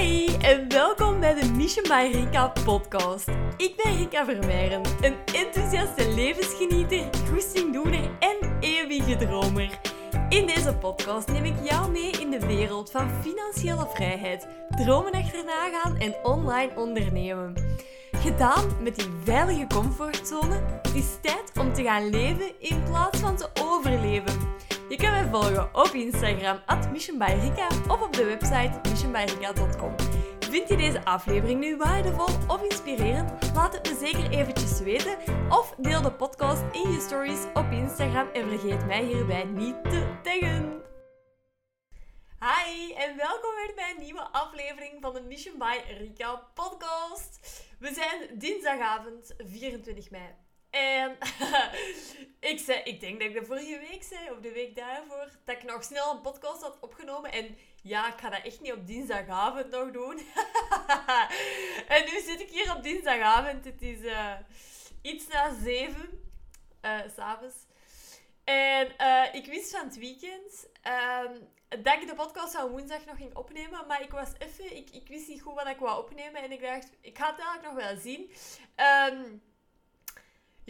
Hi en welkom bij de Mission by Rika podcast. Ik ben Rika Vermeijren, een enthousiaste levensgenieter, goestingdoener en eeuwige dromer. In deze podcast neem ik jou mee in de wereld van financiële vrijheid, dromen achterna gaan en online ondernemen. Gedaan met die veilige comfortzone, het is tijd om te gaan leven in plaats van te overleven. Je kan mij volgen op Instagram, at missionbyrika, of op de website missionbyrika.com. Vind je deze aflevering nu waardevol of inspirerend? Laat het me zeker eventjes weten of deel de podcast in je stories op Instagram en vergeet mij hierbij niet te taggen. Hi en welkom weer bij een nieuwe aflevering van de Mission by Rika podcast. We zijn dinsdagavond 24 mei. En ik, zei, ik denk dat ik de vorige week zei, of de week daarvoor, dat ik nog snel een podcast had opgenomen. En ja, ik ga dat echt niet op dinsdagavond nog doen. en nu zit ik hier op dinsdagavond. Het is uh, iets na zeven, uh, s'avonds. En uh, ik wist van het weekend um, dat ik de podcast zou woensdag nog ging opnemen. Maar ik was even, ik, ik wist niet goed wat ik wou opnemen. En ik dacht, ik ga het eigenlijk nog wel zien. Um,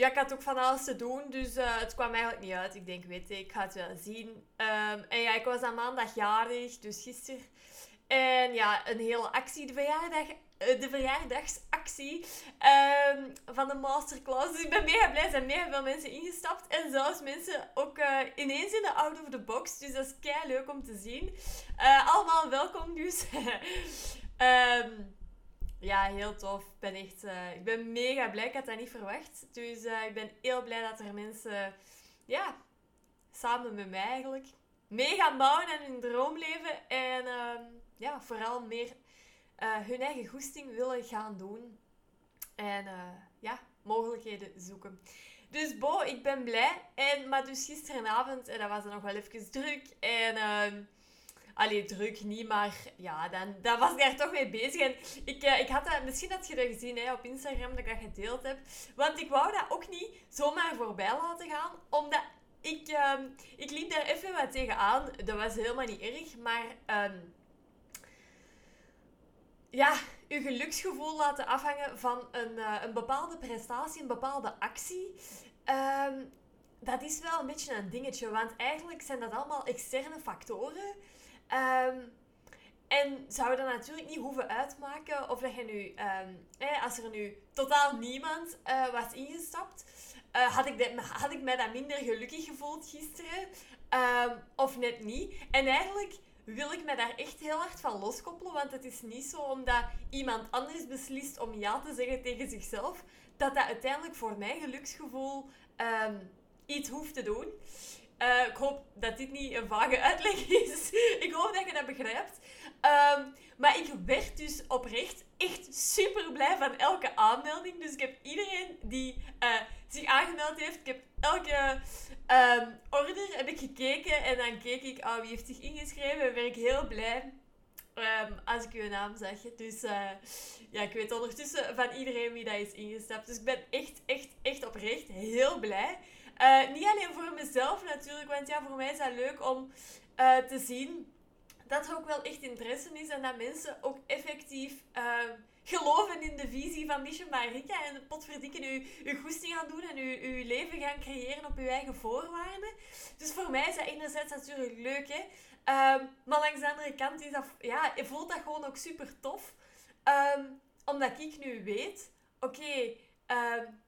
ja, ik had ook van alles te doen, dus uh, het kwam eigenlijk niet uit. Ik denk, weet je, ik ga het wel zien. Um, en ja, ik was aan maandag jarig, dus gisteren. En ja, een hele actie, de, verjaardag, uh, de verjaardagsactie um, van de masterclass. Dus ik ben mega blij, er zijn mega veel mensen ingestapt. En zelfs mensen ook uh, ineens in de out of the box. Dus dat is kei leuk om te zien. allemaal welkom dus. um, ja, heel tof. Ik ben echt uh, ik ben mega blij. Ik had dat niet verwacht. Dus uh, ik ben heel blij dat er mensen, ja, samen met mij eigenlijk, mee gaan bouwen en hun droom leven. En uh, ja, vooral meer uh, hun eigen goesting willen gaan doen. En ja, mogelijkheden zoeken. Dus Bo, ik ben blij. En, maar dus gisteravond, en dat was er nog wel even druk. En ehm, Allee, druk niet, maar ja, dan, dan was ik daar toch mee bezig. En ik, uh, ik had dat, misschien had je dat gezien hè, op Instagram, dat ik dat gedeeld heb. Want ik wou dat ook niet zomaar voorbij laten gaan, omdat ik, uh, ik liep daar even wat tegenaan. Dat was helemaal niet erg, maar... Um, ja, je geluksgevoel laten afhangen van een, uh, een bepaalde prestatie, een bepaalde actie. Um, dat is wel een beetje een dingetje, want eigenlijk zijn dat allemaal externe factoren Um, en zou dat natuurlijk niet hoeven uitmaken of dat je nu, um, als er nu totaal niemand uh, was ingestapt, uh, had, ik dat, had ik mij dat minder gelukkig gevoeld gisteren um, of net niet. En eigenlijk wil ik me daar echt heel hard van loskoppelen, want het is niet zo omdat iemand anders beslist om ja te zeggen tegen zichzelf, dat dat uiteindelijk voor mijn geluksgevoel iets hoeft te doen. Uh, ik hoop dat dit niet een vage uitleg is. ik hoop dat je dat begrijpt. Um, maar ik werd dus oprecht echt super blij van elke aanmelding. Dus ik heb iedereen die uh, zich aangemeld heeft, ik heb elke um, order heb ik gekeken. En dan keek ik, oh, wie heeft zich ingeschreven? En werd ik heel blij. Um, als ik uw naam zag. Dus uh, ja, ik weet ondertussen van iedereen wie dat is ingestapt. Dus ik ben echt, echt, echt oprecht heel blij. Uh, niet alleen voor mezelf natuurlijk, want ja, voor mij is dat leuk om uh, te zien dat er ook wel echt interesse is en dat mensen ook effectief uh, geloven in de visie van Mission Marika en potverdikken uw, uw goesting gaan doen en uw, leven gaan creëren op uw eigen voorwaarden. Dus voor mij is dat enerzijds natuurlijk leuk, hè. Um, maar langs de andere kant is dat, ja, voelt dat gewoon ook super tof. Um, omdat ik nu weet, oké, um,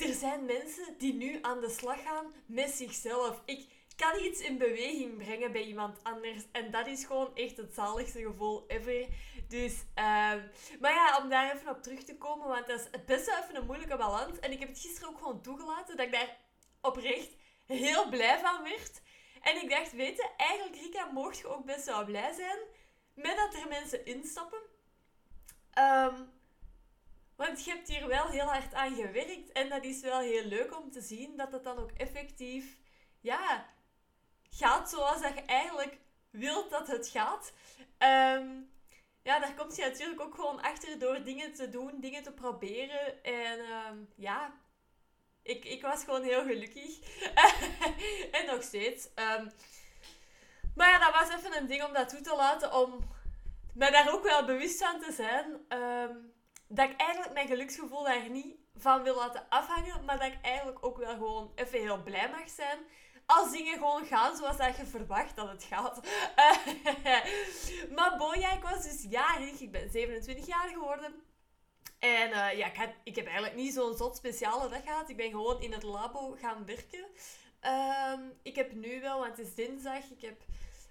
er zijn mensen die nu aan de slag gaan met zichzelf. Ik kan iets in beweging brengen bij iemand anders. En dat is gewoon echt het zaligste gevoel ever. Dus, uh, maar ja, om daar even op terug te komen, want dat is best wel even een moeilijke balans. En ik heb het gisteren ook gewoon toegelaten dat ik daar oprecht heel blij van werd. En ik dacht, weet je, eigenlijk Rika, mocht je ook best wel blij zijn met dat er mensen instappen. Um, want je hebt hier wel heel hard aan gewerkt. En dat is wel heel leuk om te zien dat het dan ook effectief ja, gaat zoals dat je eigenlijk wilt dat het gaat. Um, ja, daar komt je natuurlijk ook gewoon achter door dingen te doen, dingen te proberen. En um, ja, ik, ik was gewoon heel gelukkig. en nog steeds. Um, maar ja, dat was even een ding om dat toe te laten om maar daar ook wel bewust van te zijn ehm, dat ik eigenlijk mijn geluksgevoel daar niet van wil laten afhangen, maar dat ik eigenlijk ook wel gewoon even heel blij mag zijn als dingen gewoon gaan zoals dat je verwacht dat het gaat. maar boja, ik was dus jarig. Ik ben 27 jaar geworden. En uh, ja, ik, ik, heb eigenlijk niet zo'n zot speciale dag gehad. Ik ben gewoon in het labo gaan werken. Um, ik heb nu wel, want het is dinsdag, ik heb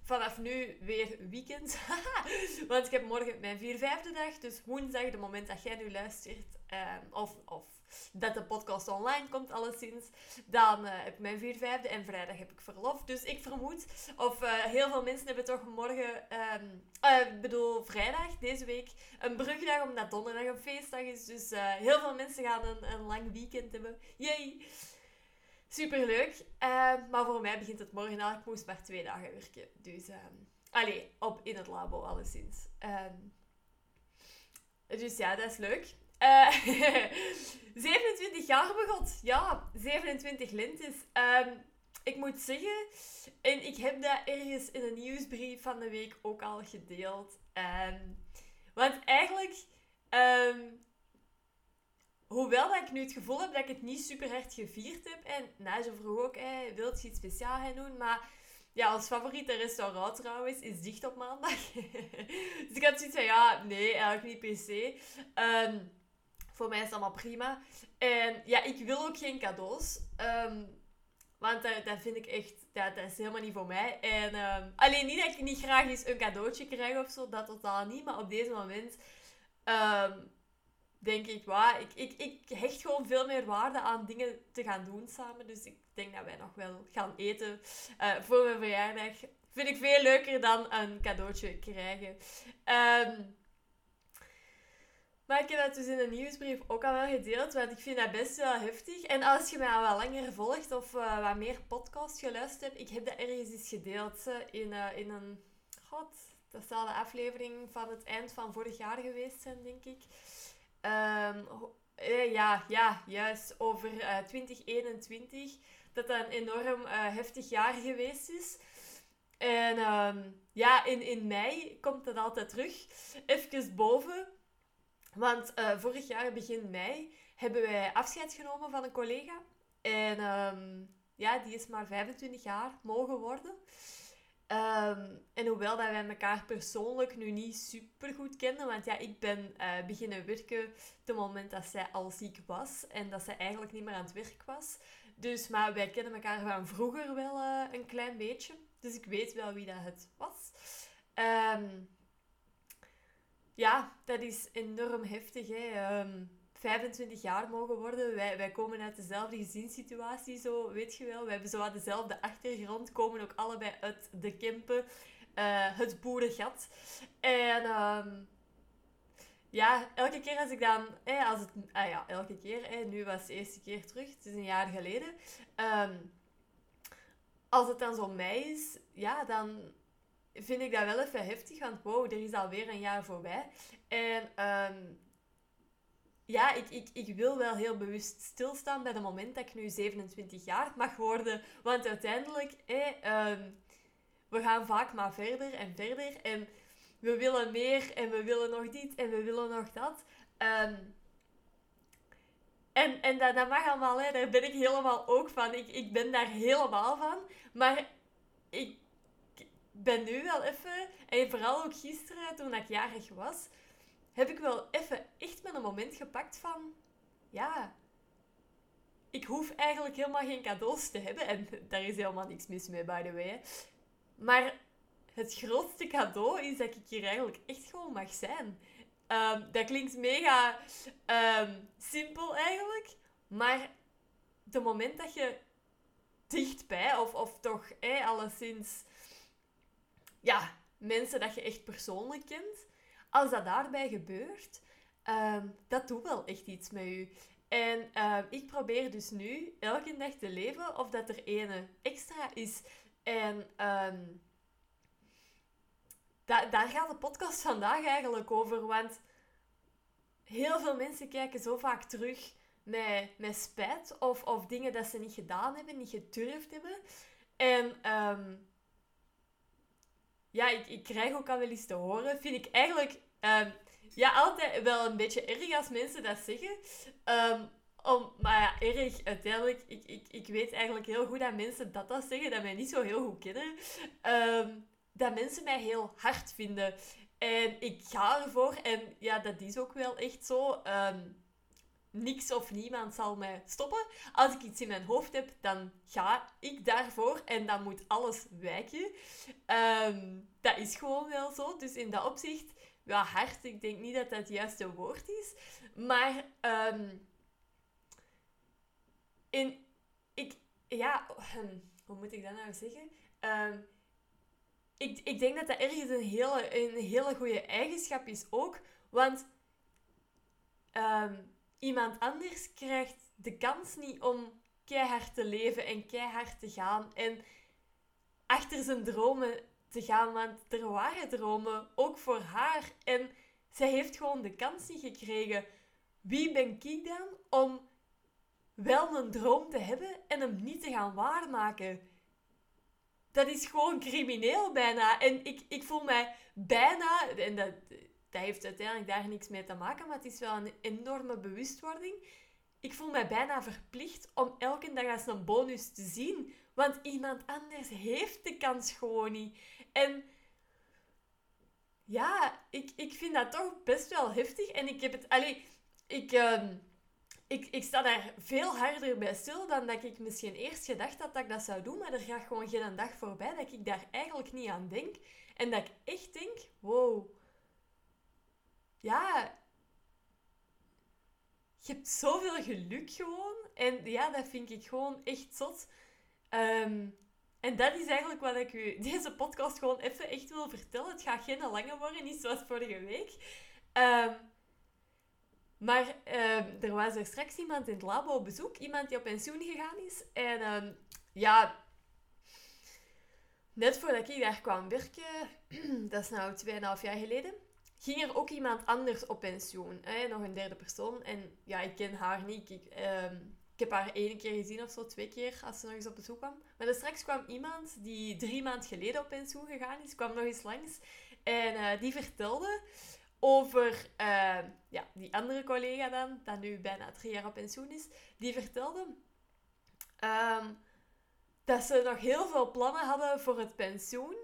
vanaf nu weer weekend. want ik heb morgen mijn vier vijfde dag. Dus woensdag, de moment dat jij nu luistert, um, of, of dat de podcast online komt, alleszins. Dan uh, heb ik mijn vier vijfde en vrijdag heb ik verlof. Dus ik vermoed, of uh, heel veel mensen hebben toch morgen, um, uh, bedoel vrijdag deze week, een brugdag, omdat donderdag een feestdag is. Dus heel veel mensen gaan een, een lang weekend hebben. Yay! Superleuk. maar voor mij begint het morgen al. Ik moest maar twee dagen werken. Dus, um, allee, op in het labo alleszins. Um, dus ja, dat is leuk. Uh, 27 jaar begot. Ja, 27 lentes. Um, ik moet zeggen, en ik heb dat ergens in een nieuwsbrief van de week ook al gedeeld. Want eigenlijk, hoewel dat ik nu het gevoel heb dat ik het niet super hard gevierd heb. En ze vroeg ook, hey, wilt je iets speciaals gaan doen? Maar ja, ons favoriete restaurant trouwens is dicht op maandag. dus ik had zoiets van, ja, nee, eigenlijk niet per se. Um, voor mij is allemaal prima. En ja, ik wil ook geen cadeaus. Um, want dat, vind ik echt, dat, is helemaal niet voor mij. En um, alleen niet dat ik niet graag eens een cadeautje krijg of zo, dat totaal niet. Maar op deze moment denk ik, wow, ik, ik, ik hecht gewoon veel meer waarde aan dingen te gaan doen samen. Dus ik denk dat wij nog wel gaan eten uh, voor mijn verjaardag. Vind ik veel leuker dan een cadeautje krijgen. Um, maar ik heb dat dus in een nieuwsbrief ook al wel gedeeld, want ik vind dat best wel heftig. En als je mij al wat langer volgt of uh, wat meer podcast geluisterd hebt, ik heb dat ergens eens gedeeld in, uh, in een... God, dat zal de aflevering van het eind van vorig jaar geweest zijn, denk ik. Um, eh, ja, ja, juist over 2021. Dat dat een enorm heftig jaar geweest is. En um, ja, in, in mei komt dat altijd terug. Even boven. Want uh, vorig jaar, begin mei, hebben wij afscheid genomen van een collega. En um, ja, die is maar 25 jaar mogen worden. Um, en hoewel dat wij elkaar persoonlijk nu niet super goed kenden, want ja, ik ben uh, beginnen werken op het moment dat zij al ziek was en dat zij eigenlijk niet meer aan het werk was. Dus, maar wij kennen elkaar van vroeger wel uh, een klein beetje. Dus ik weet wel wie dat het was. Um, ja, dat is enorm heftig. Hè. 25 ehm, jaar mogen worden. Wij, wij komen uit dezelfde gezinssituatie, zo weet je wel. We hebben zo dezelfde achtergrond, komen ook allebei uit de Kempen, uh, het boerengat. En um, ja, elke keer als ik dan, als het, ah ja, elke keer, nu was de eerste keer terug, het is een jaar geleden. Um, als het dan zo mei is, ja, dan vind ik dat wel even heftig. Want wow, er is alweer een jaar voorbij. En um, ja, ik, ik, ik wil wel heel bewust stilstaan bij het moment dat ik nu 27 jaar mag worden. Want uiteindelijk, eh, um, we gaan vaak maar verder en verder. En we willen meer en we willen nog dit en we willen nog dat. Um, en en dat, dat mag allemaal, hè. daar ben ik helemaal ook van. Ik, ik ben daar helemaal van. Maar ik ben nu wel even, en vooral ook gisteren toen ik jarig was, heb ik wel even echt met een moment gepakt van, ja, ik hoef eigenlijk helemaal geen cadeaus te hebben. En daar is helemaal niks mis mee, by the way. Maar het grootste cadeau is dat ik hier eigenlijk echt gewoon mag zijn. Um, dat klinkt mega um, simpel eigenlijk. Maar de moment dat je dichtbij, of, of toch eh, alleszins ja, mensen dat je echt persoonlijk kent, als dat daarbij gebeurt, um, dat doet wel echt iets met je. En uh, ik probeer dus nu elke dag te leven of dat er ene extra is. En um, da daar gaat de podcast vandaag eigenlijk over. Want heel veel mensen kijken zo vaak terug met, spijt of, of dingen dat ze niet gedaan hebben, niet gedurfd hebben. En ja, ik, ik krijg ook al wel eens te horen, vind ik eigenlijk ehm, ja, altijd wel een beetje erg als mensen dat zeggen. Ehm, om, maar ja, erg, uiteindelijk, ik, ik, ik weet eigenlijk heel goed dat mensen dat dat zeggen, dat mij niet zo heel goed kennen. Um, dat mensen mij heel hard vinden. En ik ga ervoor, en ja, dat is ook wel echt zo. Niks of niemand zal mij stoppen. Als ik iets in mijn hoofd heb, dan ga ik daarvoor en dan moet alles wijken. Um, dat is gewoon wel zo. Dus in dat opzicht, ja, hard, ik denk niet dat dat het juiste woord is. Maar um, in, ik, ja, hoe moet ik dat nou zeggen? Um, ik, ik denk dat dat ergens een hele, een hele goede eigenschap is ook. Want um, iemand anders krijgt de kans niet om keihard te leven en keihard te gaan. En achter zijn dromen te gaan. Want er waren dromen, ook voor haar. En zij heeft gewoon de kans niet gekregen. Wie ben ik dan om wel een droom te hebben en hem niet te gaan waarmaken? dat is gewoon crimineel bijna. En ik, ik voel mij bijna, en dat, dat heeft uiteindelijk daar niks mee te maken, maar het is wel een enorme bewustwording. Ik voel mij bijna verplicht om elke dag als een bonus te zien. Want iemand anders heeft de kans gewoon niet. En ja, ik, ik vind dat toch best wel heftig. En ik heb het... Allee, ik... Uh, ik, ik sta daar veel harder bij stil dan dat ik misschien eerst gedacht had dat ik dat zou doen. Maar er gaat gewoon geen dag voorbij dat ik daar eigenlijk niet aan denk. En dat ik echt denk, wow. Ja, je hebt zoveel geluk gewoon. En ja, dat vind ik gewoon echt zot. Um, en dat is eigenlijk wat ik u deze podcast gewoon even echt wil vertellen. Het gaat geen lange worden, niet zoals vorige week. Um, maar uh, er was er straks iemand in het labo op bezoek. Iemand die op pensioen gegaan is. En ja, net voordat ik daar kwam werken, dat is nou 2,5 jaar geleden, ging er ook iemand anders op pensioen. Hè? Nog een derde persoon. En ja, ik ken haar niet. Ik, uh, ik heb haar één keer gezien of zo, twee keer, als ze nog eens op bezoek kwam. Maar er straks kwam iemand die drie maanden geleden op pensioen gegaan is, kwam nog eens langs. En uh, die vertelde over uh, ja, die andere collega dan, dat nu bijna drie jaar op pensioen is, die vertelde um, dat ze nog heel veel plannen hadden voor het pensioen.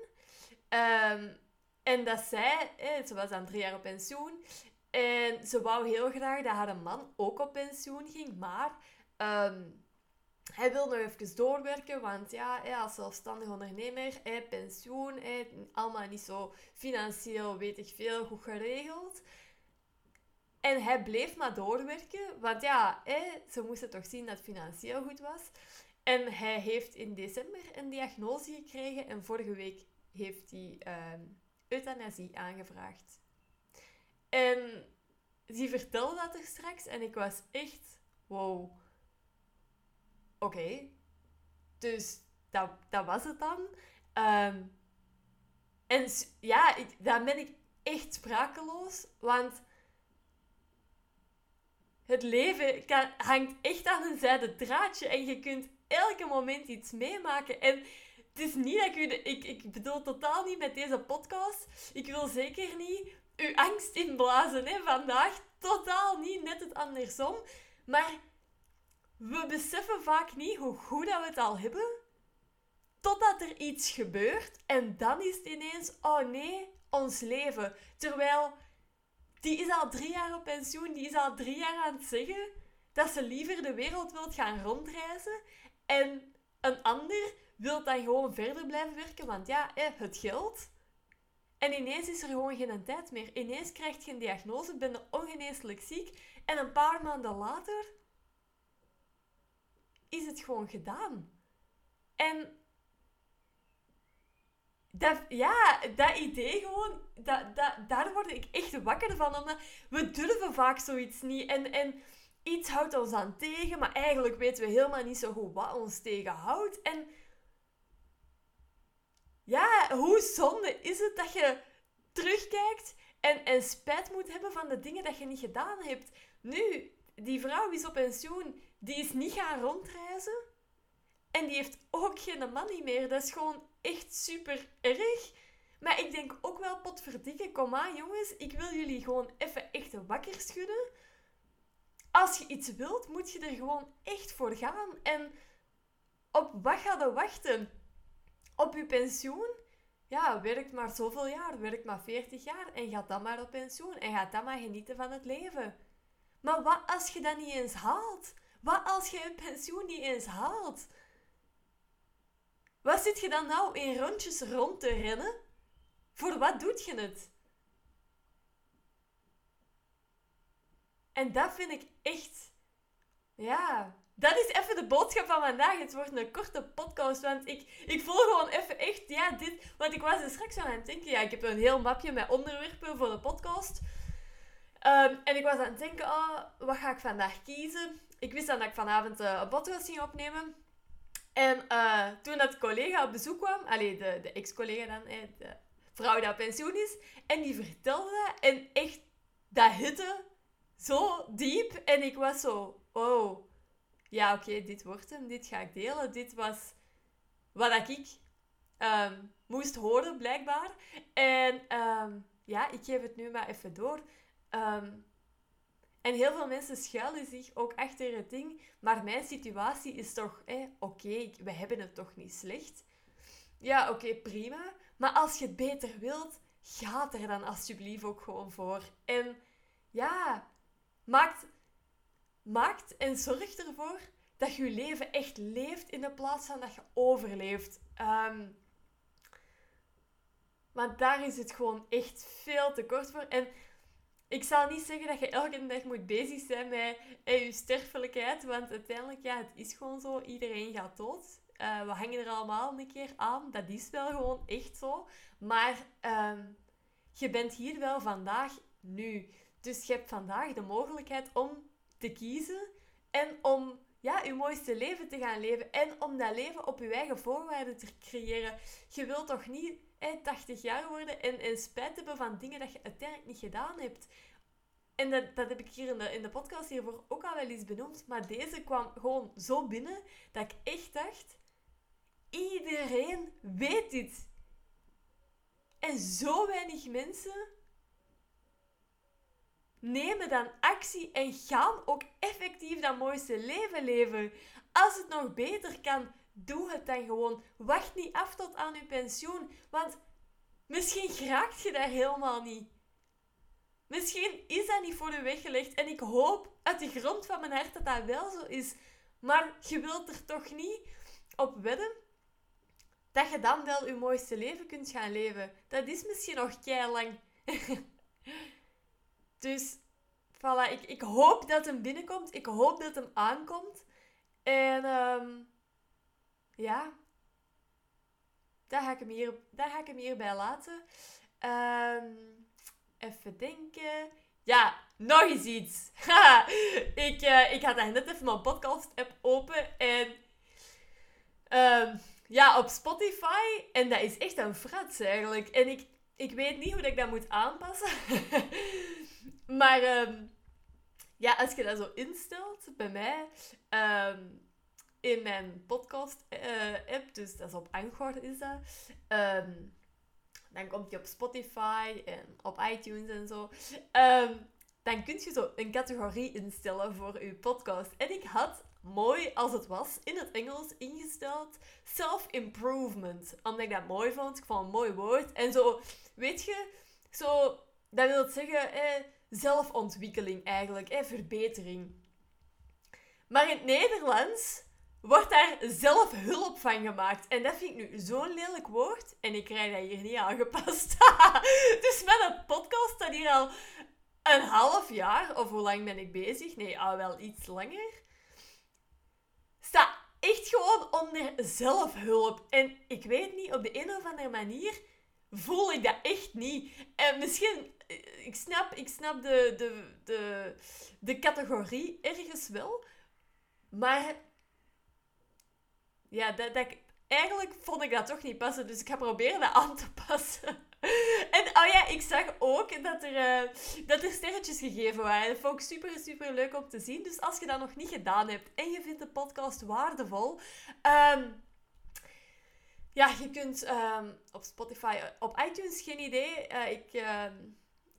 Um, en dat zij, ze was dan drie jaar op pensioen, en ze wou heel graag dat haar man ook op pensioen ging, maar um, hij wil nog even doorwerken, want ja, als zelfstandig ondernemer, pensioen, allemaal niet zo financieel, weet ik veel, goed geregeld. En hij bleef maar doorwerken, want ja, ze moesten toch zien dat het financieel goed was. En hij heeft in december een diagnose gekregen en vorige week heeft hij uh, euthanasie aangevraagd. En die vertelde dat er straks en ik was echt, wow Oké. Dus dat, dat was het dan. Um, en ja, ik, dan ben ik echt sprakeloos. Want het leven hangt echt aan een zijde draadje. En je kunt elke moment iets meemaken. En het is niet dat ik u... ik, ik bedoel totaal niet met deze podcast. Ik wil zeker niet uw angst inblazen hè, vandaag. Totaal niet. Net het andersom. Maar we beseffen vaak niet hoe goed dat we het al hebben, totdat er iets gebeurt en dan is het ineens, oh nee, ons leven. Terwijl die is al drie jaar op pensioen, die is al drie jaar aan het zeggen dat ze liever de wereld wilt gaan rondreizen en een ander wil dan gewoon verder blijven werken, want ja, het geld. En ineens is er gewoon geen tijd meer. Ineens krijg je een diagnose, ben je ongeneeslijk ziek en een paar maanden later is het gewoon gedaan. En dat, ja, dat idee gewoon, dat, dat, daar word ik echt wakker van. Omdat we durven vaak zoiets niet. En, en iets houdt ons aan tegen, maar eigenlijk weten we helemaal niet zo goed wat ons tegenhoudt. En ja, hoe zonde is het dat je terugkijkt en, en spijt moet hebben van de dingen dat je niet gedaan hebt. Nu, die vrouw is op pensioen die is niet gaan rondreizen. En die heeft ook geen money meer. Dat is gewoon echt super erg. Maar ik denk ook wel, potverdikke, kom aan jongens. Ik wil jullie gewoon even echt wakker schudden. Als je iets wilt, moet je er gewoon echt voor gaan. En op wat ga je wachten? Op je pensioen? Ja, werkt maar zoveel jaar, werkt maar 40 jaar en gaat dan maar op pensioen en gaat dan maar genieten van het leven. Maar wat als je dat niet eens haalt? Wat als je een pensioen niet eens haalt? Wat zit je dan nou in rondjes rond te rennen? Voor wat doet je het? En dat vind ik echt... Ja, dat is even de boodschap van vandaag. Het wordt een korte podcast, want ik, ik voel gewoon even echt, ja, dit... Want ik was er straks aan het denken, ja, ik heb een heel mapje met onderwerpen voor de podcast. Ehm, en ik was aan het denken, oh, wat ga ik vandaag kiezen? Ik wist dan dat ik vanavond uh, een podcast ging opnemen. En uh, toen dat collega op bezoek kwam, alleen de, de ex-collega dan, de vrouw die op pensioen is, en die vertelde dat, en echt, dat hitte zo diep. En ik was zo, oh, ja oké, dit wordt hem, dit ga ik delen. Dit was wat ik um, moest horen, blijkbaar. En um, ja, ik geef het nu maar even door. Um, en heel veel mensen schuilen zich ook achter het ding. Maar mijn situatie is toch, oké, we hebben het toch niet slecht. Ja, oké, prima. Maar als je het beter wilt, ga er dan alsjeblieft ook gewoon voor. En ja, maakt, maakt en zorg ervoor dat je je leven echt leeft in de plaats van dat je overleeft. Um, want daar is het gewoon echt veel te kort voor. En ik zal niet zeggen dat je elke dag moet bezig zijn met je sterfelijkheid. Want uiteindelijk, ja, het is gewoon zo. Iedereen gaat dood. Uh, we hangen er allemaal een keer aan. Dat is wel gewoon echt zo. Maar uh, je bent hier wel vandaag nu. Dus je hebt vandaag de mogelijkheid om te kiezen. En om ja, je mooiste leven te gaan leven. En om dat leven op je eigen voorwaarden te creëren. Je wilt toch niet 80 jaar worden en, en spijt hebben van dingen dat je uiteindelijk niet gedaan hebt. En dat, dat heb ik hier in de, in de podcast hiervoor ook al wel eens benoemd. Maar deze kwam gewoon zo binnen dat ik echt dacht: iedereen weet dit. En zo weinig mensen nemen dan actie en gaan ook effectief dat mooiste leven leven. Als het nog beter kan, doe het dan gewoon. Wacht niet af tot aan je pensioen, want misschien geraakt je daar helemaal niet. Misschien is dat niet voor je weggelegd en ik hoop uit de grond van mijn hart dat dat wel zo is. Maar je wilt er toch niet op wedden dat je dan wel je mooiste leven kunt gaan leven. Dat is misschien nog kei lang. dus voilà, ik, ik hoop dat hem binnenkomt. Ik hoop dat hem aankomt. En um, ja, daar ga ik hem, hier, daar ga ik hem hierbij laten. Um, even denken. Ja, nog eens iets. ik, uh, ik had net even mijn podcast-app open en... Um, ja, op Spotify. En dat is echt een frats eigenlijk. En ik, ik weet niet hoe ik dat moet aanpassen. maar um, ja, als je dat zo instelt bij mij um, in mijn podcast-app, uh, dus dat is op Anchor is dat, um, dan komt je op Spotify en op iTunes en zo. dan kun je zo een categorie instellen voor je podcast. En ik had mooi als het was in het Engels ingesteld self-improvement. Omdat ik dat mooi vond. Ik vond een mooi woord. En zo, weet je, zo, dat wil zeggen eh, zelfontwikkeling eigenlijk, verbetering. Maar in het Nederlands wordt daar zelfhulp van gemaakt. En dat vind ik nu zo'n lelijk woord. En ik krijg dat hier niet aangepast. dus met een podcast staat hier al een half jaar. Of hoe lang ben ik bezig? Nee, al wel iets langer sta echt gewoon onder zelfhulp. En ik weet niet, op de een of andere manier voel ik dat echt niet. En misschien, ik snap, ik snap de, de, de, de categorie ergens wel. Maar ja, dat, dat, eigenlijk vond ik dat toch niet passen. Dus ik ga proberen dat aan te passen. En oh ja, ik zag ook dat er, uh, dat er sterretjes gegeven waren. Dat vond ik super, super leuk om te zien. Dus als je dat nog niet gedaan hebt en je vindt de podcast waardevol, um, ja, je kunt ehm, op Spotify, op iTunes, geen idee. Ik, ehm,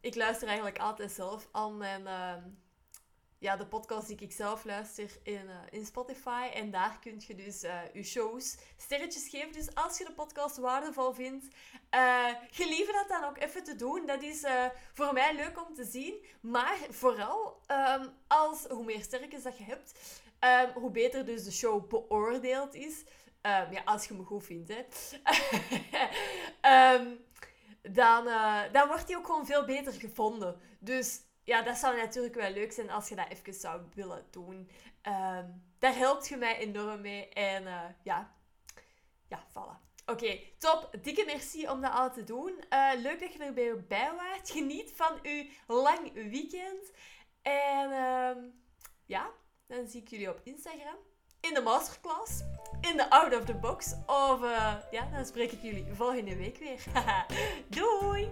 ik luister eigenlijk altijd zelf al mijn ehm, ja, de podcast die ik zelf luister in, uh, in Spotify. En daar kun je dus uh, je shows sterretjes geven. Dus als je de podcast waardevol vindt, uh, gelieve dat dan ook even te doen. Dat is voor mij leuk om te zien. Maar vooral, um, als, hoe meer sterretjes dat je hebt, um, hoe beter dus de show beoordeeld is. Ja, als je me goed vindt, hè. dan, dan wordt die ook gewoon veel beter gevonden. Dus ja, dat zou natuurlijk wel leuk zijn als je dat even zou willen doen. Um, daar helpt je mij enorm mee. En uh, ja, ja, vallen. Oké, top. Dikke merci om dat al te doen. Uh, leuk dat je erbij waart. Geniet van uw lang weekend. En uh, ja, dan zie ik jullie op Instagram. In de masterclass. In de out of the box. Of uh, ja, dan spreek ik jullie volgende week weer. Doei!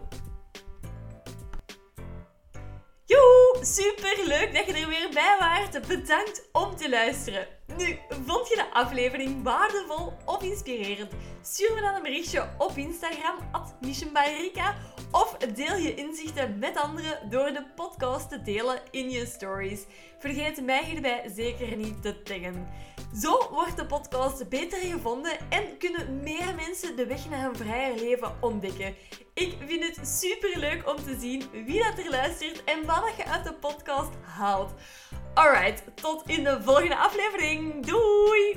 Joe, super leuk dat je er weer bij waart. Bedankt om te luisteren. Nu, vond je de aflevering waardevol of inspirerend? Stuur me dan een berichtje op Instagram, at of deel je inzichten met anderen door de podcast te delen in je stories. Vergeet mij hierbij zeker niet te taggen. Zo wordt de podcast beter gevonden en kunnen meer mensen de weg naar een vrijer leven ontdekken. Ik vind het super leuk om te zien wie dat er luistert en wat je uit de podcast haalt. Alright, tot in de volgende aflevering. Doei!